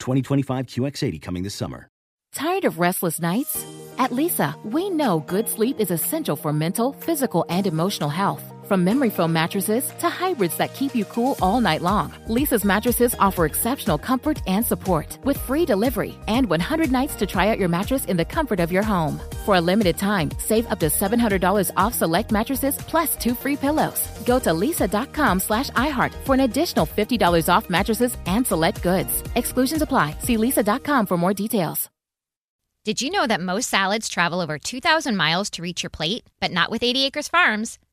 2025 QX80 coming this summer. Tired of restless nights? At Leesa, we know good sleep is essential for mental, physical, and emotional health. From memory foam mattresses to hybrids that keep you cool all night long, Leesa's mattresses offer exceptional comfort and support with free delivery and 100 nights to try out your mattress in the comfort of your home. For a limited time, save up to $700 off select mattresses plus two free pillows. Go to leesa.com slash iHeart for an additional $50 off mattresses and select goods. Exclusions apply. See leesa.com for more details. Did you know that most salads travel over 2,000 miles to reach your plate, but not with 80 Acres Farms?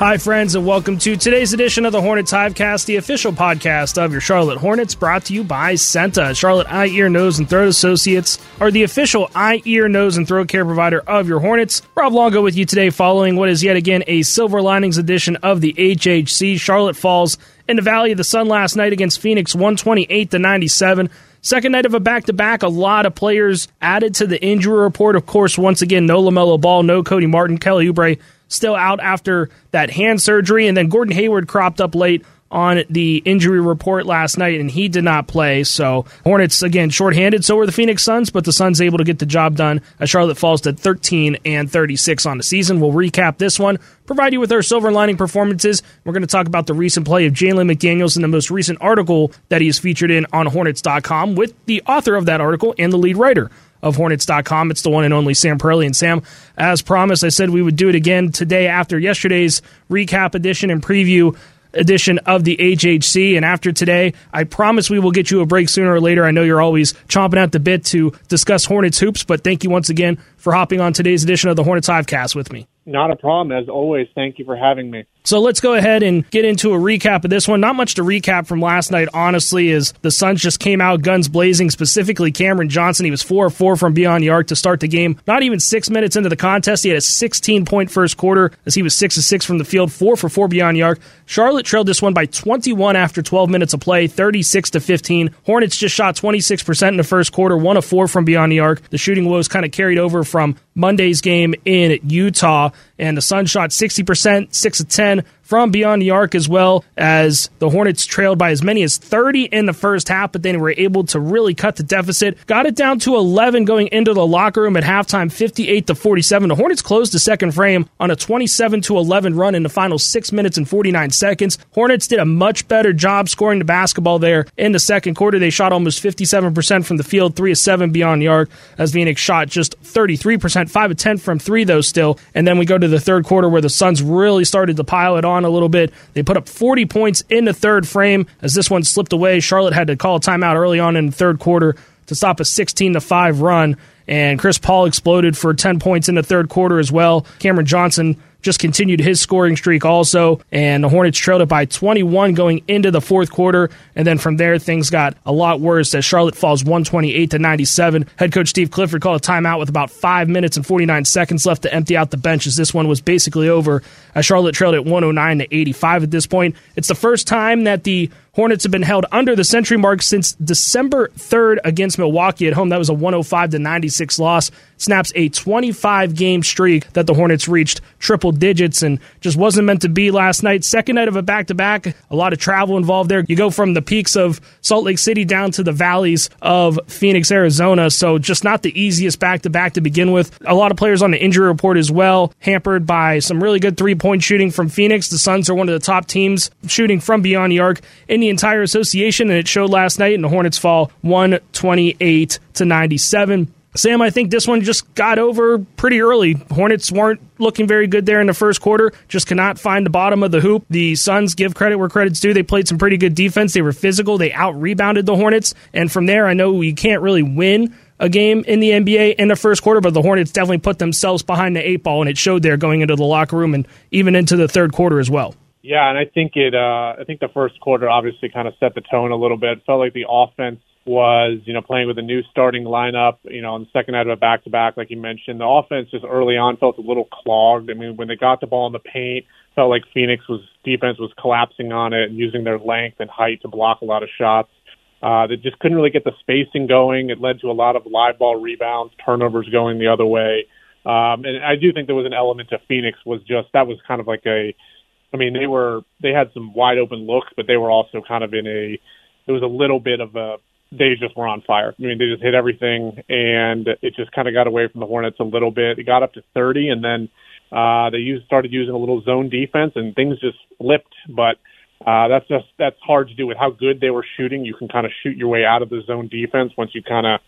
Hi, friends, and welcome to today's edition of the Hornets Hivecast, the official podcast of your Charlotte Hornets, brought to you by Senta. Charlotte Eye, Ear, Nose, and Throat Associates are the official eye, ear, nose, and throat care provider of your Hornets. Rob Longo with you today, following what is yet again a Silver Linings edition of the HHC. Charlotte falls in the Valley of the Sun last night against Phoenix, 128 to 97. Second night of a back to back, a lot of players added to the injury report. Of course, once again, no LaMelo Ball, no Cody Martin, Kelly Oubre still out after that hand surgery. And then Gordon Hayward cropped up late on the injury report last night, and he did not play. So Hornets again shorthanded. So were the Phoenix Suns, but the Suns able to get the job done. As Charlotte falls to 13 and 36 on the season. We'll recap this one, provide you with our silver lining performances. We're going to talk about the recent play of Jalen McDaniels in the most recent article that he is featured in on Hornets.com with the author of that article and the lead writer of Hornets.com. It's the one and only Sam Perley. And Sam, as promised, I said we would do it again today after yesterday's recap edition and preview edition of the HHC. And after today, I promise we will get you a break sooner or later. I know you're always chomping at the bit to discuss Hornets hoops, but thank you once again for hopping on today's edition of the Hornets Hivecast with me. Not a problem. As always, thank you for having me. So let's go ahead and get into a recap of this one. Not much to recap from last night, honestly, as the Suns just came out guns blazing, specifically Cameron Johnson. He was 4 4 from beyond the arc to start the game. Not even six minutes into the contest, he had a 16 point first quarter as he was 6 6 from the field, 4 for 4 beyond the arc. Charlotte trailed this one by 21 after 12 minutes of play, 36 to 15. Hornets just shot 26% in the first quarter, 1 of 4 from beyond the arc. The shooting woes kind of carried over from Monday's game in Utah, and the Sun shot 60%, 6 of 10 from beyond the arc as well as the Hornets trailed by as many as 30 in the first half, but then were able to really cut the deficit. Got it down to 11 going into the locker room at halftime, 58 to 47. The Hornets closed the second frame on a 27 to 11 run in the final 6 minutes and 49 seconds. Hornets did a much better job scoring the basketball there in the second quarter. They shot almost 57% from the field, 3 of 7 beyond the arc, as Phoenix shot just 33%, 5 of 10 from 3 though still. And then we go to the third quarter where the Suns really started to pile it on a little bit. They put up 40 points in the third frame as this one slipped away. Charlotte had to call a timeout early on in the third quarter to stop a 16 to 5 run. And Chris Paul exploded for 10 points in the third quarter as well. Cameron Johnson just continued his scoring streak also, and the Hornets trailed it by 21 going into the fourth quarter, and then from there things got a lot worse as Charlotte falls 128 to 97. Head coach Steve Clifford called a timeout with about five minutes and 49 seconds left to empty out the bench as this one was basically over as Charlotte trailed at 109 to 85 at this point. It's the first time that the Hornets have been held under the century mark since December 3rd against Milwaukee at home. That was a 105 to 96 loss. Snaps a 25 game streak that the Hornets reached triple digits and just wasn't meant to be last night. Second night of a back to back, a lot of travel involved there. You go from the peaks of Salt Lake City down to the valleys of Phoenix, Arizona. So just not the easiest back to back to begin with. A lot of players on the injury report as well, hampered by some really good three point shooting from Phoenix. The Suns are one of the top teams shooting from beyond the arc in the entire association, and it showed last night, in the Hornets fall 128 to 97. Sam, I think this one just got over pretty early. Hornets weren't looking very good there in the first quarter, just cannot find the bottom of the hoop. The Suns give credit where credit's due. They played some pretty good defense. They were physical. They out rebounded the Hornets. And from there, I know you can't really win a game in the NBA in the first quarter, but the Hornets definitely put themselves behind the eight ball, and it showed there going into the locker room and even into the third quarter as well. Yeah, and I think it. Uh, I think the first quarter obviously kind of set the tone a little bit. Felt like the offense was, you know, playing with a new starting lineup. You know, on the second night of a back to back, like you mentioned, the offense just early on felt a little clogged. I mean, when they got the ball in the paint, felt like Phoenix was defense was collapsing on it and using their length and height to block a lot of shots. Uh, they just couldn't really get the spacing going. It led to a lot of live ball rebounds, turnovers going the other way. Um, and I do think there was an element to Phoenix was just that was kind of like a I mean, they were they had some wide open looks, but they were also kind of in a it was a little bit of a they just were on fire. I mean, they just hit everything, and it just kind of got away from the Hornets a little bit. It got up to 30, and then uh, they used, started using a little zone defense, and things just flipped. But uh, that's just that's hard to do with how good they were shooting. You can kind of shoot your way out of the zone defense once you kind of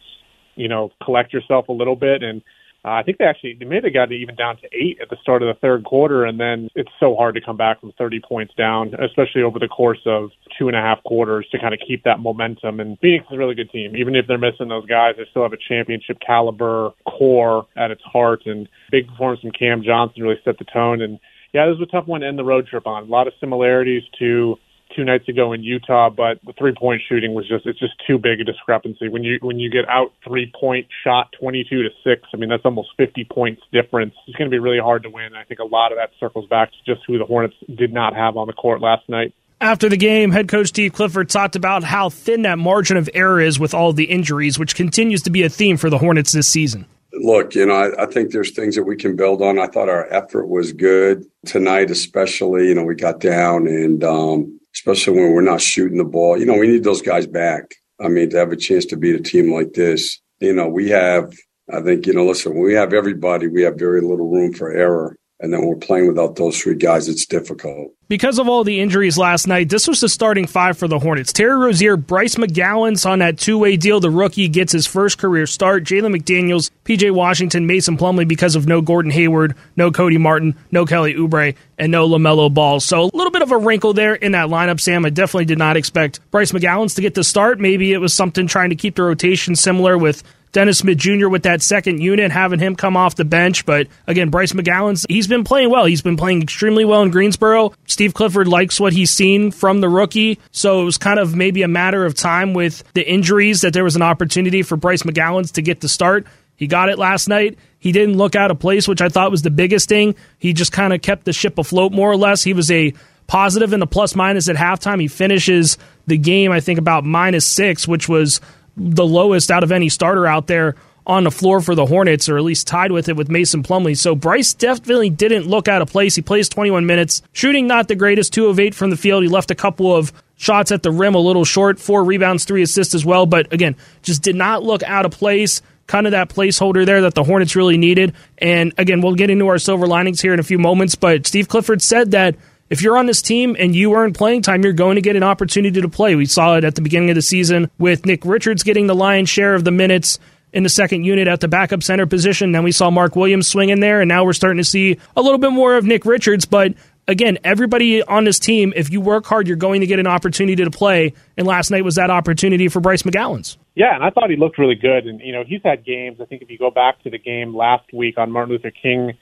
you know collect yourself a little bit and uh, I think they actually they it got even down to eight at the start of the third quarter, and then it's so hard to come back from 30 points down, especially over the course of two and a half quarters to kind of keep that momentum. And Phoenix is a really good team, even if they're missing those guys. They still have a championship caliber core at its heart, and big performance from Cam Johnson really set the tone. And yeah, this was a tough one to end the road trip on. A lot of similarities to two nights ago in Utah, but the three point shooting was just it's just too big a discrepancy. When you when you get out three point shot twenty two to six, I mean that's almost fifty points difference. It's going to be really hard to win. I think a lot of that circles back to just who the Hornets did not have on the court last night. After the game, head coach Steve Clifford talked about how thin that margin of error is with all the injuries, which continues to be a theme for the Hornets this season. Look, you know, I, I, think there's things that we can build on. I thought our effort was good tonight, especially. You know, we got down and um, especially when we're not shooting the ball. You know, we need those guys back. I mean, to have a chance to beat a team like this, you know, we have, I think, you know, listen, we have everybody, we have very little room for error. And then we're playing without those three guys. It's difficult. Because of all the injuries last night, this was the starting five for the Hornets. Terry Rozier, Bryce McGowens on that two way deal. The rookie gets his first career start. Jalen McDaniels, PJ Washington, Mason Plumlee because of no Gordon Hayward, no Cody Martin, no Kelly Oubre, and no LaMelo Ball. So a little bit of a wrinkle there in that lineup, Sam. I definitely did not expect Bryce McGowens to get the start. Maybe it was something trying to keep the rotation similar with Dennis Smith Jr. with that second unit, having him come off the bench. But again, Bryce McGowens he's been playing well. He's been playing extremely well in Greensboro. Steve Clifford likes what he's seen from the rookie. So it was kind of maybe a matter of time with the injuries that there was an opportunity for Bryce McGowens to get the start. He got it last night. He didn't look out of place, which I thought was the biggest thing. He just kind of kept the ship afloat more or less. He was a positive in the plus minus at halftime. He finishes the game, I think, about minus six, which was the lowest out of any starter out there on the floor for the Hornets, or at least tied with it with Mason Plumlee. So Bryce definitely didn't look out of place. He plays 21 minutes, shooting not the greatest, two of eight from the field. He left a couple of shots at the rim a little short, four rebounds, three assists as well. But again, just did not look out of place. Kind of that placeholder there that the Hornets really needed. And again, we'll get into our silver linings here in a few moments. But Steve Clifford said that if you're on this team and you earn playing time, you're going to get an opportunity to play. We saw it at the beginning of the season with Nick Richards getting the lion's share of the minutes in the second unit at the backup center position. Then we saw Mark Williams swing in there, and now we're starting to see a little bit more of Nick Richards. But again, everybody on this team, if you work hard, you're going to get an opportunity to play. And last night was that opportunity for Bryce McGowens. Yeah, and I thought he looked really good. And, you know, he's had games. I think if you go back to the game last week on Martin Luther King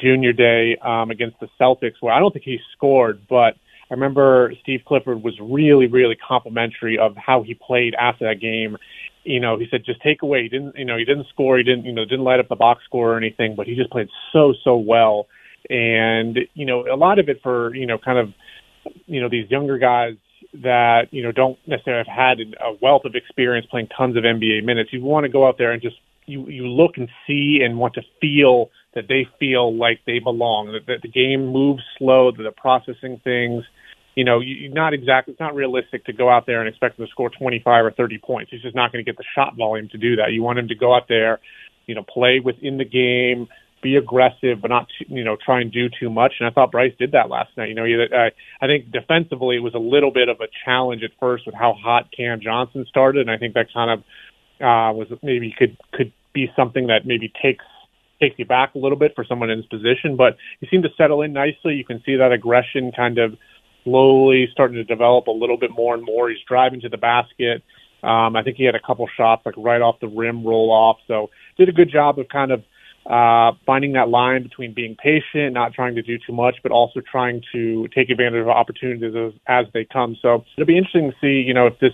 junior day um, against the Celtics, where I don't think he scored, but I remember Steve Clifford was really, really complimentary of how he played after that game. You know, he said just take away. He didn't, you know, he didn't score. He didn't, you know, didn't light up the box score or anything, but he just played so, so well. And you know, a lot of it for you know, kind of, you know, these younger guys that you know don't necessarily have had a wealth of experience playing tons of NBA minutes. You want to go out there and just you you look and see and want to feel that they feel like they belong. That, that the game moves slow. That they're processing things. You know, you, not exactly. It's not realistic to go out there and expect them to score 25 or 30 points. He's just not going to get the shot volume to do that. You want him to go out there, you know, play within the game, be aggressive, but not you know try and do too much. And I thought Bryce did that last night. You know, I, I think defensively it was a little bit of a challenge at first with how hot Cam Johnson started, and I think that kind of uh, was maybe could could be something that maybe takes takes you back a little bit for someone in his position. But he seemed to settle in nicely. You can see that aggression kind of slowly starting to develop a little bit more and more. He's driving to the basket. Um, I think he had a couple shots like right off the rim roll off. So did a good job of kind of uh, finding that line between being patient, not trying to do too much, but also trying to take advantage of opportunities as, as they come. So it'll be interesting to see, you know, if this,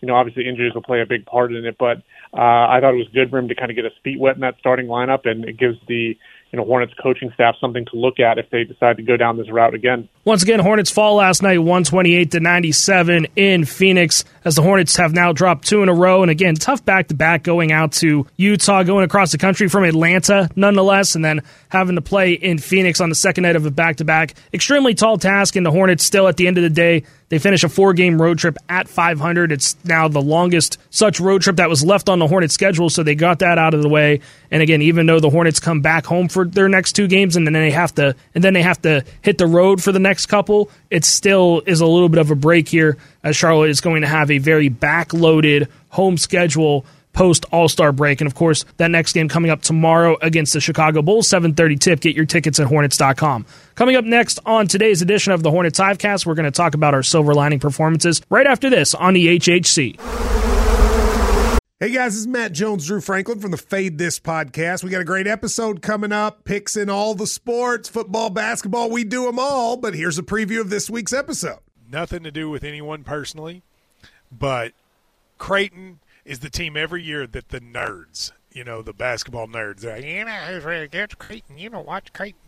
you know, obviously injuries will play a big part in it, but uh, I thought it was good for him to kind of get his feet wet in that starting lineup, and it gives the you know Hornets coaching staff something to look at if they decide to go down this route again. Once again, Hornets fall last night, one twenty eight to ninety seven in Phoenix, as the Hornets have now dropped two in a row, and again tough back to back going out to Utah, going across the country from Atlanta, nonetheless, and then having to play in Phoenix on the second night of a back to back. Extremely tall task, and the Hornets still at the end of the day they finish a four game road trip at 500. It's now the longest such road trip that was left on the Hornets schedule, so they got that out of the way. And again, even though the Hornets come back home for their next two games and then they have to and then they have to hit the road for the next couple, it still is a little bit of a break here as Charlotte is going to have a very backloaded home schedule post All Star break. And of course, that next game coming up tomorrow against the Chicago Bulls, 7:30 tip. Get your tickets at Hornets.com. Coming up next on today's edition of the Hornets Hivecast, we're going to talk about our silver lining performances right after this on the HHC. Hey guys, this is Matt Jones, Drew Franklin from the Fade This podcast. We got a great episode coming up, picks in all the sports, football, basketball, we do them all. But here's a preview of this week's episode. Nothing to do with anyone personally, but Creighton is the team every year that the nerds, you know, the basketball nerds, they're like, you know, against Creighton, you know, watch Creighton.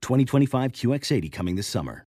2025 QX80 coming this summer.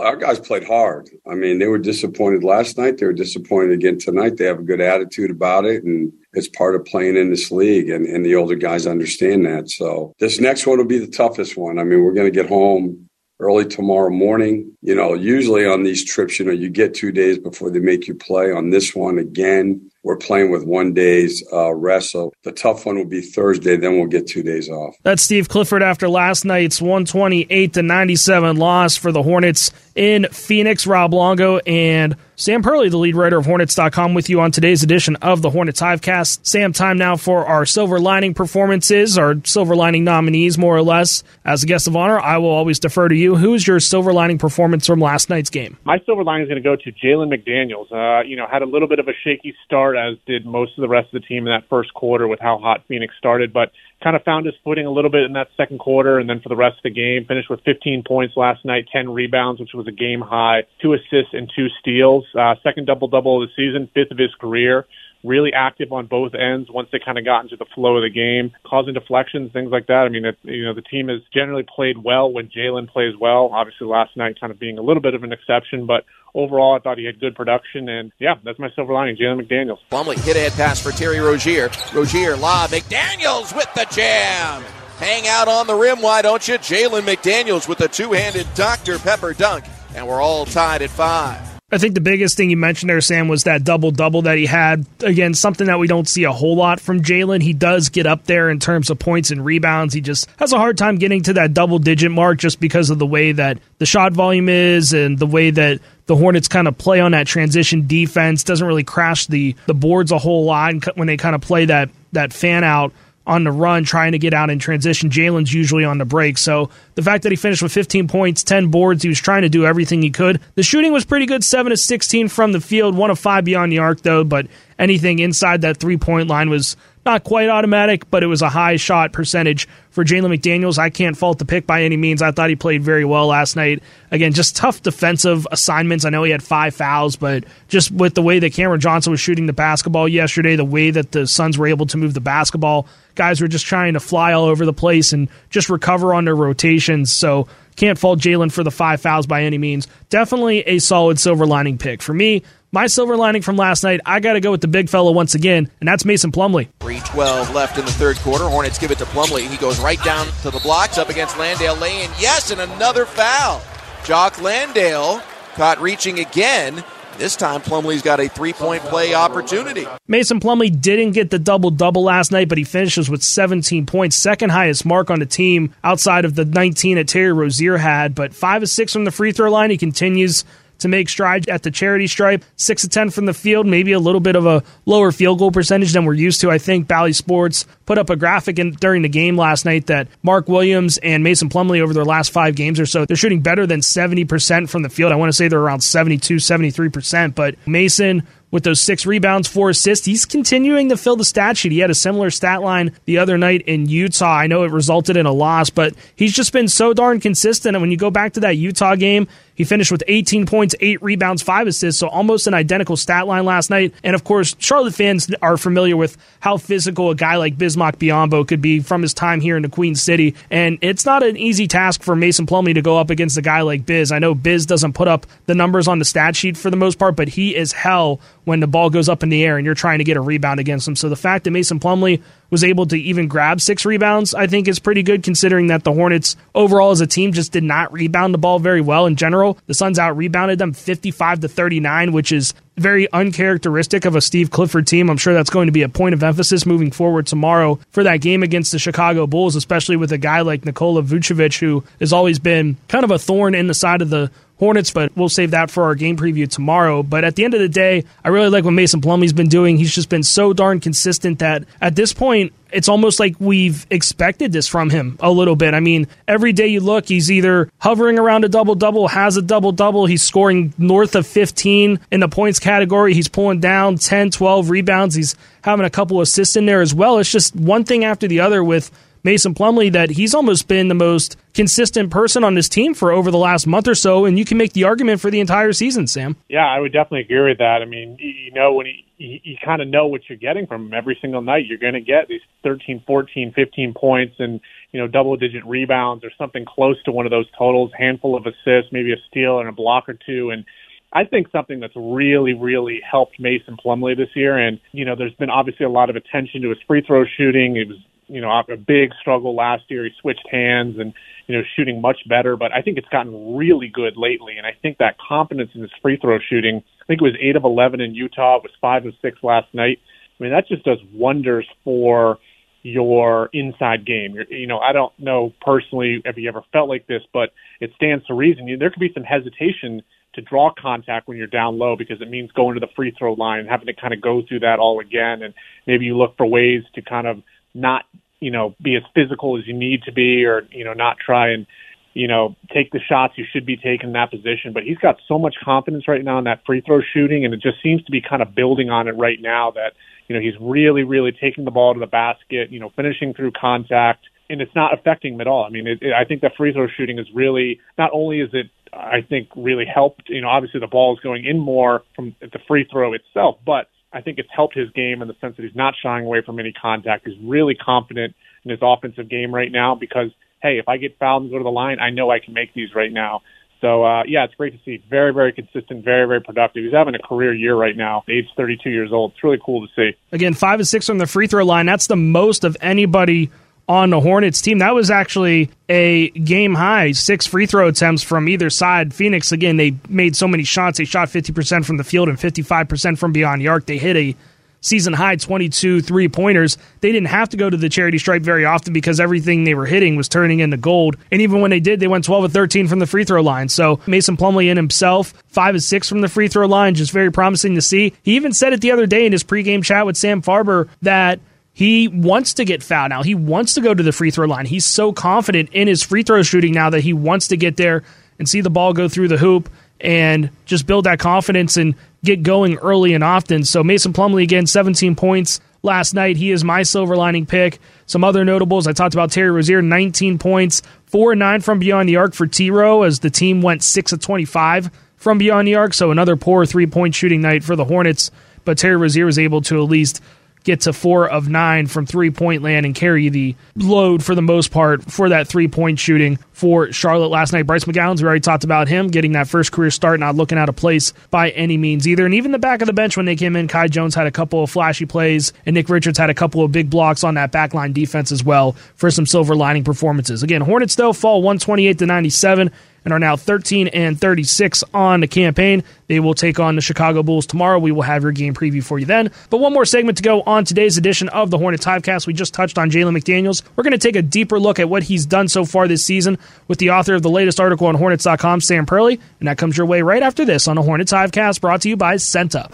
Our guys played hard. I mean, they were disappointed last night. They were disappointed again tonight. They have a good attitude about it, and it's part of playing in this league, and, and the older guys understand that. So this next one will be the toughest one. I mean, we're going to get home early tomorrow morning. You know, usually on these trips, you know, you get two days before they make you play. On this one, again, we're playing with one day's uh, rest. So the tough one will be Thursday. Then we'll get two days off. That's Steve Clifford after last night's 128 to 97 loss for the Hornets in Phoenix. Rob Longo and Sam Perley, the lead writer of Hornets.com, with you on today's edition of the Hornets Hivecast. Sam, time now for our silver lining performances, our silver lining nominees, more or less. As a guest of honor, I will always defer to you. Who is your silver lining performance from last night's game? My silver lining is going to go to Jalen McDaniels. Uh, you know, had a little bit of a shaky start, as did most of the rest of the team in that first quarter with how hot Phoenix started, but kind of found his footing a little bit in that second quarter, and then for the rest of the game, finished with 15 points last night, 10 rebounds, which was a game high, two assists and two steals. Uh, second double double of the season, fifth of his career. Really active on both ends once they kind of got into the flow of the game, causing deflections, things like that. I mean, it, you know, the team has generally played well when Jalen plays well. Obviously, last night kind of being a little bit of an exception, but overall, I thought he had good production, and yeah, that's my silver lining. Jalen McDaniels. Plumlee hit ahead pass for Terry Rozier. Rozier lob. McDaniels with the jam. Hang out on the rim, why don't you? Jalen McDaniels with a two-handed Dr. Pepper dunk, and we're all tied at five. I think the biggest thing you mentioned there, Sam, was that double double that he had. Again, something that we don't see a whole lot from Jalen. He does get up there in terms of points and rebounds. He just has a hard time getting to that double digit mark just because of the way that the shot volume is and the way that the Hornets kind of play on that transition defense. Doesn't really crash the the boards a whole lot when they kind of play that that fan out on the run, trying to get out in transition. Jalen's usually on the break. So the fact that he finished with 15 points, 10 boards, he was trying to do everything he could. The shooting was pretty good 7 of 16 from the field, 1 of 5 beyond the arc, though, but anything inside that three point line was not quite automatic, but it was a high shot percentage for Jalen McDaniels. I can't fault the pick by any means. I thought he played very well last night. Again, just tough defensive assignments. I know he had five fouls, but just with the way that Cameron Johnson was shooting the basketball yesterday, the way that the Suns were able to move the basketball, guys were just trying to fly all over the place and just recover on their rotations. So can't fault Jalen for the five fouls by any means. Definitely a solid silver lining pick. For me, my silver lining from last night, I got to go with the big fella once again, and that's Mason Plumlee. 312 left in the third quarter. Hornets give it to Plumlee. He goes right down to the blocks up against Landale Lane. Yes, and another foul. Jock Landale caught reaching again. This time, Plumlee's got a three point play opportunity. Mason Plumlee didn't get the double double last night, but he finishes with 17 points, second highest mark on the team outside of the 19 that Terry Rozier had. But five of six from the free throw line. He continues to make strides at the charity stripe. Six to ten from the field, maybe a little bit of a lower field goal percentage than we're used to. I think Bally Sports put up a graphic in, during the game last night that Mark Williams and Mason Plumlee over their last five games or so, they're shooting better than 70% from the field. I want to say they're around 72, 73%, but Mason with those six rebounds, four assists. He's continuing to fill the stat sheet. He had a similar stat line the other night in Utah. I know it resulted in a loss, but he's just been so darn consistent. And when you go back to that Utah game, he finished with 18 points, 8 rebounds, 5 assists, so almost an identical stat line last night. And of course, Charlotte fans are familiar with how physical a guy like Bismack Biyombo could be from his time here in the Queen City. And it's not an easy task for Mason Plumlee to go up against a guy like Biz. I know Biz doesn't put up the numbers on the stat sheet for the most part, but he is hell when the ball goes up in the air and you're trying to get a rebound against them. So the fact that Mason Plumlee was able to even grab six rebounds, I think is pretty good considering that the Hornets overall as a team just did not rebound the ball very well in general. The Suns out rebounded them 55 to 39, which is very uncharacteristic of a Steve Clifford team. I'm sure that's going to be a point of emphasis moving forward tomorrow for that game against the Chicago Bulls, especially with a guy like Nikola Vucevic, who has always been kind of a thorn in the side of the Hornets, but we'll save that for our game preview tomorrow. But at the end of the day, I really like what Mason Plumlee's been doing. He's just been so darn consistent that at this point, it's almost like we've expected this from him a little bit. I mean, every day you look, he's either hovering around a double double, has a double double, he's scoring north of 15 in the points category, he's pulling down 10, 12 rebounds, he's having a couple assists in there as well. It's just one thing after the other with Mason Plumlee that he's almost been the most consistent person on this team for over the last month or so, and you can make the argument for the entire season, Sam. Yeah, I would definitely agree with that. I mean, you know, when he, you, you kind of know what you're getting from him every single night. You're going to get these 13, 14, 15 points and, you know, double digit rebounds or something close to one of those totals, handful of assists, maybe a steal and a block or two. And I think something that's really, really helped Mason Plumlee this year, and you know, there's been obviously a lot of attention to his free throw shooting. It was, you know, a big struggle last year. He switched hands and you know, shooting much better, but I think it's gotten really good lately, and I think that confidence in his free throw shooting. I think it was eight of eleven in Utah. It was five of six last night. I mean, that just does wonders for your inside game. You're, you know, I don't know personally if you ever felt like this, but it stands to reason. There could be some hesitation to draw contact when you're down low because it means going to the free throw line and having to kind of go through that all again. And maybe you look for ways to kind of not, you know, be as physical as you need to be or, you know, not try and, you know, take the shots you should be taking in that position. But he's got so much confidence right now in that free throw shooting, and it just seems to be kind of building on it right now that, you know, he's really, really taking the ball to the basket, you know, finishing through contact, and it's not affecting him at all. I mean, it, it, I think that free throw shooting is really, not only is it I think really helped. You know, obviously the ball is going in more from the free throw itself, but I think it's helped his game in the sense that he's not shying away from any contact. He's really confident in his offensive game right now because, hey, if I get fouled and go to the line, I know I can make these right now. So uh, yeah, it's great to see. Very, very consistent, very, very productive. He's having a career year right now. Age 32 years old. It's really cool to see. Again, five and six from the free throw line. That's the most of anybody on the Hornets team. That was actually a game high, six free throw attempts from either side. Phoenix, again, they made so many shots. They shot 50% from the field and 55% from beyond the arc. They hit a season high 22 three pointers. They didn't have to go to the charity stripe very often because everything they were hitting was turning into gold. And even when they did, they went 12 of 13 from the free throw line. So Mason Plumlee in himself, 5 of 6 from the free throw line, just very promising to see. He even said it the other day in his pregame chat with Sam Farber that he wants to get fouled now. He wants to go to the free throw line. He's so confident in his free throw shooting now that he wants to get there and see the ball go through the hoop and just build that confidence and get going early and often. So Mason Plumlee again, 17 points last night. He is my silver lining pick. Some other notables I talked about Terry Rozier, 19 points, four and nine from beyond the arc for T Row as the team went six of 25 from beyond the arc. So another poor three point shooting night for the Hornets. But Terry Rozier was able to at least get to four of nine from three point land and carry the load for the most part for that three point shooting for Charlotte last night. Bryce McGowens, we already talked about him getting that first career start, not looking out of place by any means either. And even the back of the bench when they came in, Kai Jones had a couple of flashy plays, and Nick Richards had a couple of big blocks on that backline defense as well for some silver lining performances. Again, Hornets though fall 128 to 97 and are now 13 and 36 on the campaign. They will take on the Chicago Bulls tomorrow. We will have your game preview for you then. But one more segment to go on today's edition of the Hornets Hivecast. We just touched on Jalen McDaniels. We're going to take a deeper look at what he's done so far this season with the author of the latest article on Hornets.com, Sam Perley. And that comes your way right after this on the Hornets Hivecast brought to you by Senta.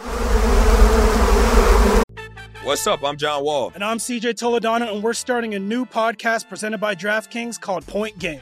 What's up? I'm John Wall. And I'm CJ Toledano, and we're starting a new podcast presented by DraftKings called Point Game.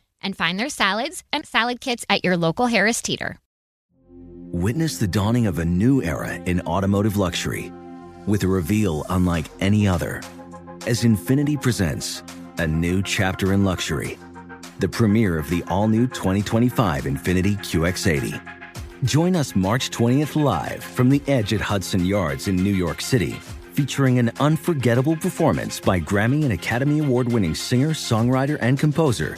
and find their salads and salad kits at your local Harris Teeter. Witness the dawning of a new era in automotive luxury with a reveal unlike any other as Infiniti presents a new chapter in luxury, the premiere of the all new 2025 Infiniti QX80. Join us March 20th live from the edge at Hudson Yards in New York City featuring an unforgettable performance by Grammy and Academy Award winning singer, songwriter, and composer,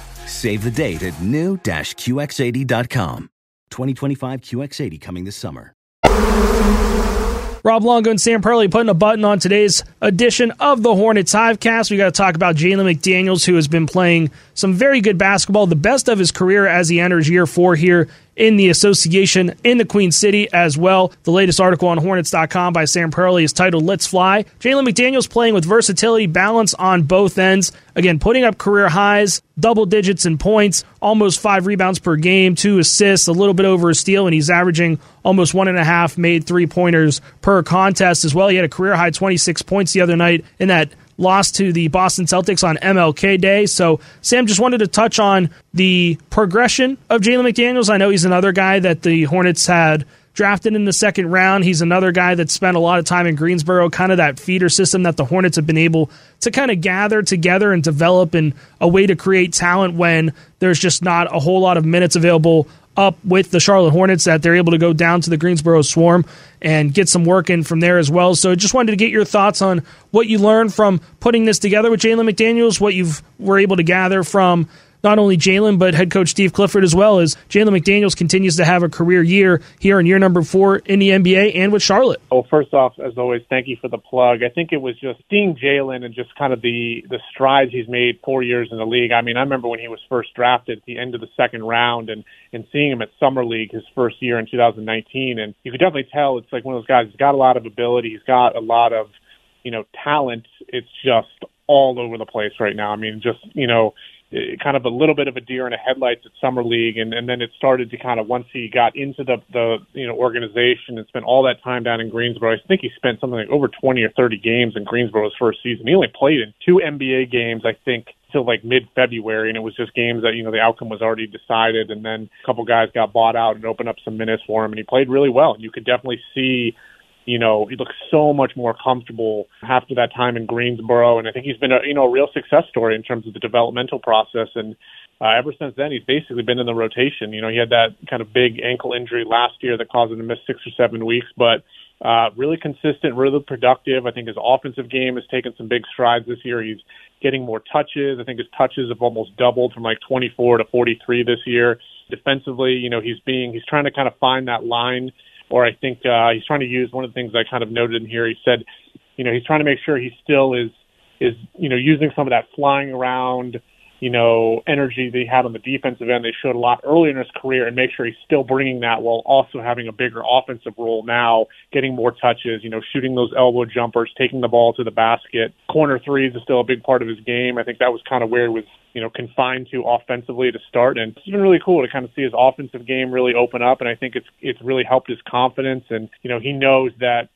Save the date at new-QX80.com. 2025 QX80 coming this summer. Rob Longo and Sam Perley putting a button on today's edition of the Hornets Hivecast. We got to talk about Jalen McDaniels, who has been playing some very good basketball, the best of his career as he enters year four here in the association in the Queen City as well. The latest article on Hornets.com by Sam Perley is titled Let's Fly. Jalen McDaniels playing with versatility, balance on both ends. Again, putting up career highs, double digits in points, almost five rebounds per game, two assists, a little bit over a steal, and he's averaging almost one and a half made three pointers per contest as well. He had a career high 26 points the other night in that lost to the Boston Celtics on MLK Day. So, Sam, just wanted to touch on the progression of Jalen McDaniels. I know he's another guy that the Hornets had drafted in the second round. He's another guy that spent a lot of time in Greensboro, kind of that feeder system that the Hornets have been able to kind of gather together and develop in a way to create talent when there's just not a whole lot of minutes available up with the Charlotte Hornets that they're able to go down to the Greensboro Swarm and get some work in from there as well. So just wanted to get your thoughts on what you learned from putting this together with Jalen McDaniels, what you were able to gather from not only Jalen, but head coach Steve Clifford as well as Jalen McDaniels continues to have a career year here in year number four in the NBA and with Charlotte. Well, first off, as always, thank you for the plug. I think it was just seeing Jalen and just kind of the, the strides he's made four years in the league. I mean, I remember when he was first drafted at the end of the second round and, and seeing him at Summer League his first year in 2019. And you could definitely tell it's like one of those guys, he's got a lot of ability. He's got a lot of, you know, talent. It's just all over the place right now. I mean, just, you know, Uh, kind of a little bit of a deer in the headlights at summer league and, and then it started to kind of once he got into the the you know organization and spent all that time down in Greensboro I think he spent something like over 20 or 30 games in Greensboro's first season. He only played in two NBA games I think till like mid February and it was just games that you know the outcome was already decided and then a couple guys got bought out and opened up some minutes for him and he played really well. And you could definitely see you know, he looks so much more comfortable after that time in Greensboro, and I think he's been a you know a real success story in terms of the developmental process. And uh, ever since then, he's basically been in the rotation. You know, he had that kind of big ankle injury last year that caused him to miss six or seven weeks, but uh, really consistent, really productive. I think his offensive game has taken some big strides this year. He's getting more touches. I think his touches have almost doubled from like 24 to 43 this year. Defensively, you know, he's being he's trying to kind of find that line or I think uh, he's trying to use one of the things I kind of noted in here. He said, you know, he's trying to make sure he still is is you know using some of that flying around, you know, energy that he had on the defensive end. They showed a lot earlier in his career, and make sure he's still bringing that while also having a bigger offensive role now, getting more touches, you know, shooting those elbow jumpers, taking the ball to the basket. Corner threes is still a big part of his game. I think that was kind of where he was you know, confined to offensively to start. And it's been really cool to kind of see his offensive game really open up. And I think it's, it's really helped his confidence. And, you know, he knows that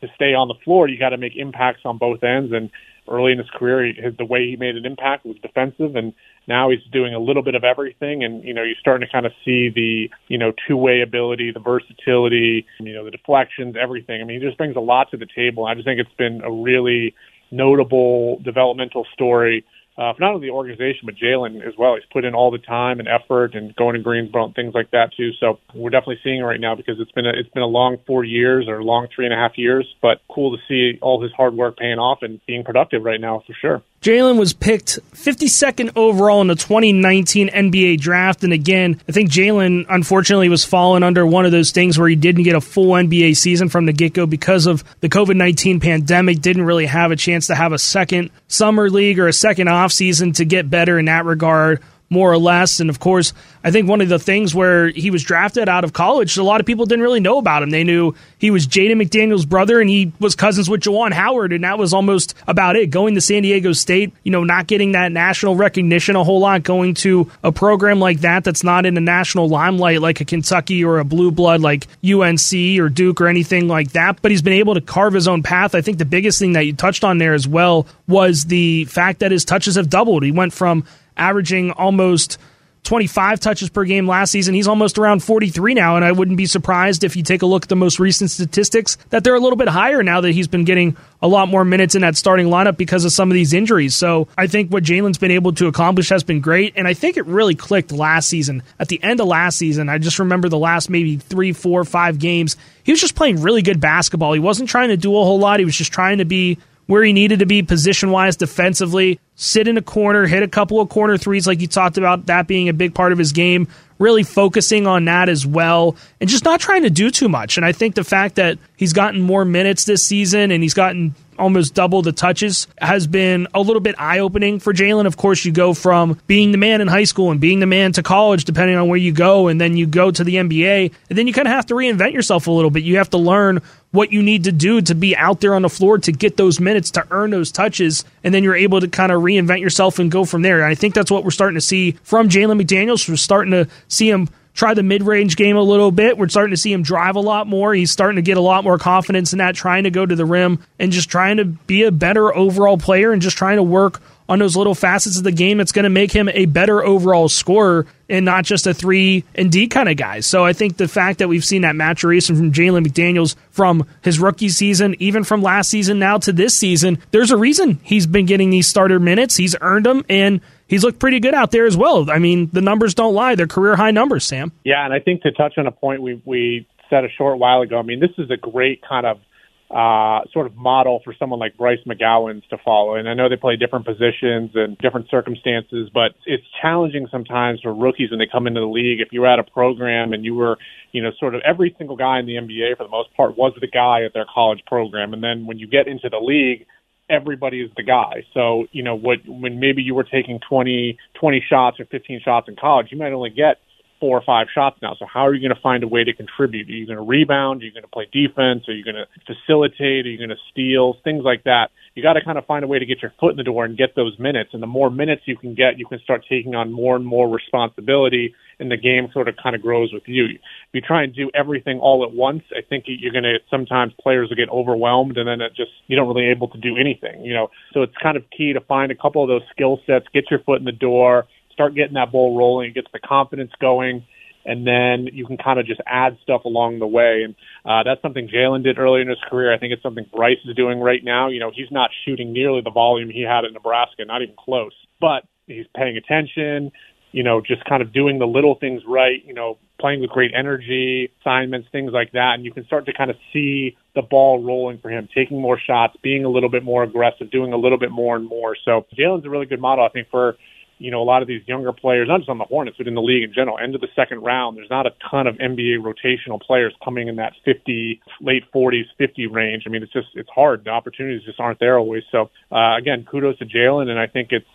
to stay on the floor, you got to make impacts on both ends. And early in his career, he, the way he made an impact was defensive. And now he's doing a little bit of everything. And, you know, you're starting to kind of see the, you know, two way ability, the versatility, you know, the deflections, everything. I mean, he just brings a lot to the table. I just think it's been a really notable developmental story uh, not only the organization but Jalen as well. He's put in all the time and effort and going to Greensboro and things like that too. So we're definitely seeing it right now because it's been a it's been a long four years or long three and a half years, but cool to see all his hard work paying off and being productive right now for sure. Jalen was picked 52nd overall in the 2019 NBA draft. And again, I think Jalen unfortunately was falling under one of those things where he didn't get a full NBA season from the get go because of the COVID 19 pandemic, didn't really have a chance to have a second summer league or a second off season to get better in that regard. More or less. And of course, I think one of the things where he was drafted out of college, a lot of people didn't really know about him. They knew he was Jaden McDaniel's brother and he was cousins with Juwan Howard, and that was almost about it. Going to San Diego State, you know, not getting that national recognition a whole lot, going to a program like that that's not in the national limelight like a Kentucky or a blue blood like UNC or Duke or anything like that. But he's been able to carve his own path. I think the biggest thing that you touched on there as well was the fact that his touches have doubled. He went from averaging almost 25 touches per game last season. He's almost around 43 now, and I wouldn't be surprised if you take a look at the most recent statistics that they're a little bit higher now that he's been getting a lot more minutes in that starting lineup because of some of these injuries. So I think what Jalen's been able to accomplish has been great, and I think it really clicked last season. At the end of last season, I just remember the last maybe three, four, five games, he was just playing really good basketball. He wasn't trying to do a whole lot, he was just trying to be where he needed to be position wise defensively, sit in a corner, hit a couple of corner threes, like you talked about, that being a big part of his game, really focusing on that as well, and just not trying to do too much. And I think the fact that he's gotten more minutes this season and he's gotten almost double the touches has been a little bit eye opening for Jalen. Of course, you go from being the man in high school and being the man to college, depending on where you go, and then you go to the NBA, and then you kind of have to reinvent yourself a little bit. You have to learn what you need to do to be out there on the floor to get those minutes, to earn those touches, and then you're able to kind of reinvent yourself and go from there. And I think that's what we're starting to see from Jalen McDaniels. We're starting to see him try the mid range game a little bit. We're starting to see him drive a lot more. He's starting to get a lot more confidence in that, trying to go to the rim and just trying to be a better overall player and just trying to work on those little facets of the game that's going to make him a better overall scorer and not just a three and D kind of guy. So I think the fact that we've seen that maturation from Jalen McDaniels from his rookie season, even from last season now to this season, there's a reason he's been getting these starter minutes. He's earned them and he's looked pretty good out there as well. I mean, the numbers don't lie. They're career high numbers, Sam. Yeah, and I think to touch on a point we we said a short while ago, I mean, this is a great kind of uh, sort of model for someone like Bryce McGowens to follow. And I know they play different positions and different circumstances, but it's challenging sometimes for rookies when they come into the league. If you were at a program and you were, you know, sort of every single guy in the NBA for the most part was the guy at their college program. And then when you get into the league, everybody is the guy. So, you know, what when maybe you were taking 20, 20 shots or 15 shots in college, you might only get four or five shots now. So how are you going to find a way to contribute? Are you going to rebound? Are you going to play defense? Are you going to facilitate? Are you going to steal? Things like that. You got to kind of find a way to get your foot in the door and get those minutes. And the more minutes you can get, you can start taking on more and more responsibility and the game sort of kind of grows with you. If you try and do everything all at once, I think you're going to sometimes players will get overwhelmed and then it just you don't really able to do anything, you know. So it's kind of key to find a couple of those skill sets, get your foot in the door, start getting that ball rolling, it gets the confidence going, and then you can kind of just add stuff along the way. And uh, that's something Jalen did early in his career. I think it's something Bryce is doing right now. You know, he's not shooting nearly the volume he had at Nebraska, not even close, but he's paying attention. You know, just kind of doing the little things right. You know, playing with great energy, assignments, things like that, and you can start to kind of see the ball rolling for him, taking more shots, being a little bit more aggressive, doing a little bit more and more. So Jalen's a really good model, I think, for you know, a lot of these younger players, not just on the Hornets, but in the league in general, end of the second round, there's not a ton of NBA rotational players coming in that 50, late 40s, 50 range. I mean, it's just, it's hard. The opportunities just aren't there always. So, uh, again, kudos to Jalen. And I think it's,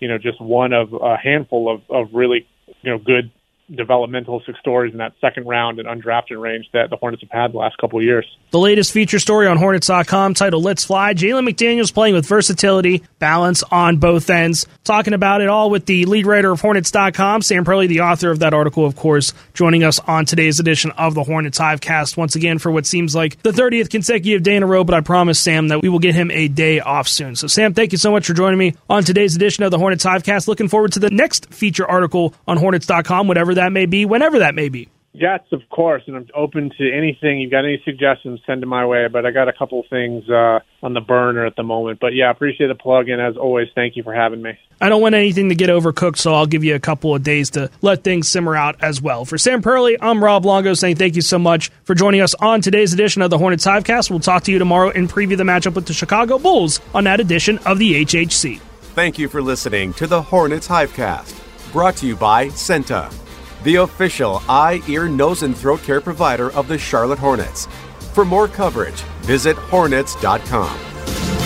you know, just one of a handful of, of really, you know, good developmental stories in that second round and undrafted range that the Hornets have had the last couple of years. The latest feature story on Hornets.com titled Let's Fly. Jalen McDaniels playing with versatility, balance on both ends. Talking about it all with the lead writer of Hornets.com, Sam Perley, the author of that article, of course, joining us on today's edition of the Hornets Hivecast once again for what seems like the 30th consecutive day in a row, but I promise Sam that we will get him a day off soon. So, Sam, thank you so much for joining me on today's edition of the Hornets Hivecast. Looking forward to the next feature article on Hornets.com, whatever that may be, whenever that may be. Yes, of course, and I'm open to anything. You've got any suggestions, send them my way. But I got a couple things uh, on the burner at the moment. But yeah, appreciate the plug, and as always, thank you for having me. I don't want anything to get overcooked, so I'll give you a couple of days to let things simmer out as well. For Sam Perley, I'm Rob Longo saying thank you so much for joining us on today's edition of the Hornets Hivecast. We'll talk to you tomorrow and preview the matchup with the Chicago Bulls on that edition of the HHC. Thank you for listening to the Hornets Hivecast, brought to you by CEENTA the official eye, ear, nose, and throat care provider of the Charlotte Hornets. For more coverage, visit hornets.com.